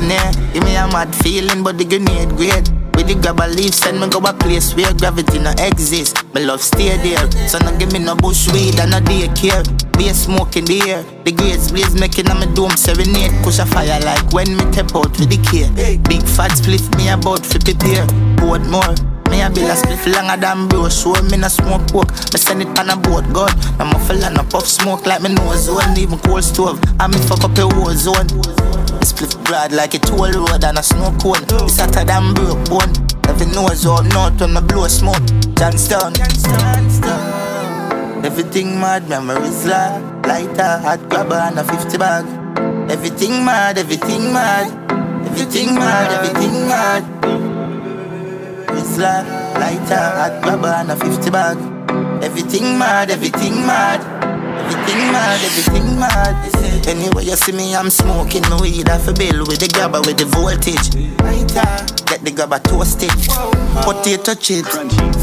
Near, give me a mad feeling, but the grenade great. With the grab a leaf, send me go a place where gravity no exist. My love stay there, so no give me no bush weed and no daycare. Be a smoke in the air, the grades blaze making a me dome serenade. Push a fire like when me tap out with the care. Big fat spliff me about fi prepare, board more. Me a bill a spliff longer than bro Show me no smoke pork Me send it on a boat God. Now my fella no puff smoke like me nose zone. Even cold stove. I me fuck up a war zone spliff broad like a toll road and a snow cone. It's hotter than broke bone. Every nose up north when me blow smoke. Johnstown Everything mad, memories la. Lighter, hot grabber and a 50 bag. Everything mad, everything mad. Everything mad, everything mad Rizla, lighter, hot grabber and a 50 bag. Everything mad, everything mad. Everything mad, everything mad. Anyway you see me, I'm smoking my weed off a bill With the grabber with the voltage. Get the grabber toasted. Potato chips,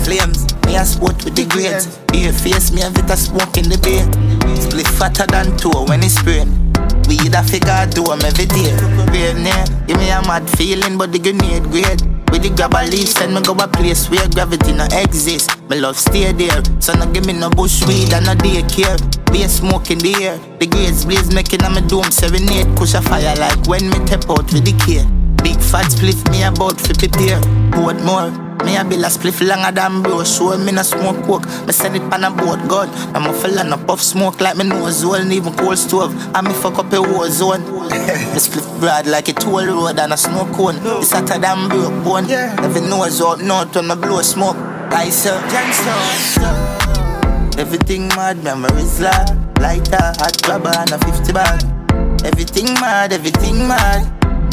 flames Me a sport with the grades. Beer face, me have it a smoke in the beer Split fatter than two when it's spraying Weed a figure do 'em every day. Brave give me a mad feeling But the grenade great with the grab a leaf, send me go a place where gravity no exist. My love stay there, so no give me no bush weed and no daycare. Be a smoke in the air, the grades blaze making a me dome serenade. Push a fire like when me tap out with the care. Big fat spliff me about fi prepare. Board more. Me a bill a spliff longer than bro Show me no smoke coke. Me send it pan a boat God. I'm a fella no puff smoke like me nose hole And even cold stove. And me fuck up a war zone Me spliff broad like a toll road and a snow cone. It's hotter than broke bone. Every nose up north when me blow smoke. Ice up Everything mad, memories la. Lighter, hot grabber and a 50 bag. Everything mad, everything mad.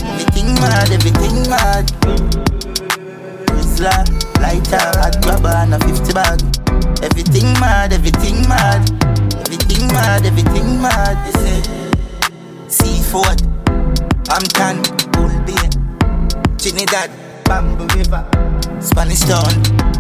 Everything mad, everything mad Rizla, lighter, hot grabber and a 50 bag. Everything mad, everything mad. Everything mad, everything mad. They say Seafood, Hampton, Bull Bay Trinidad, Bamboo River Spanish Town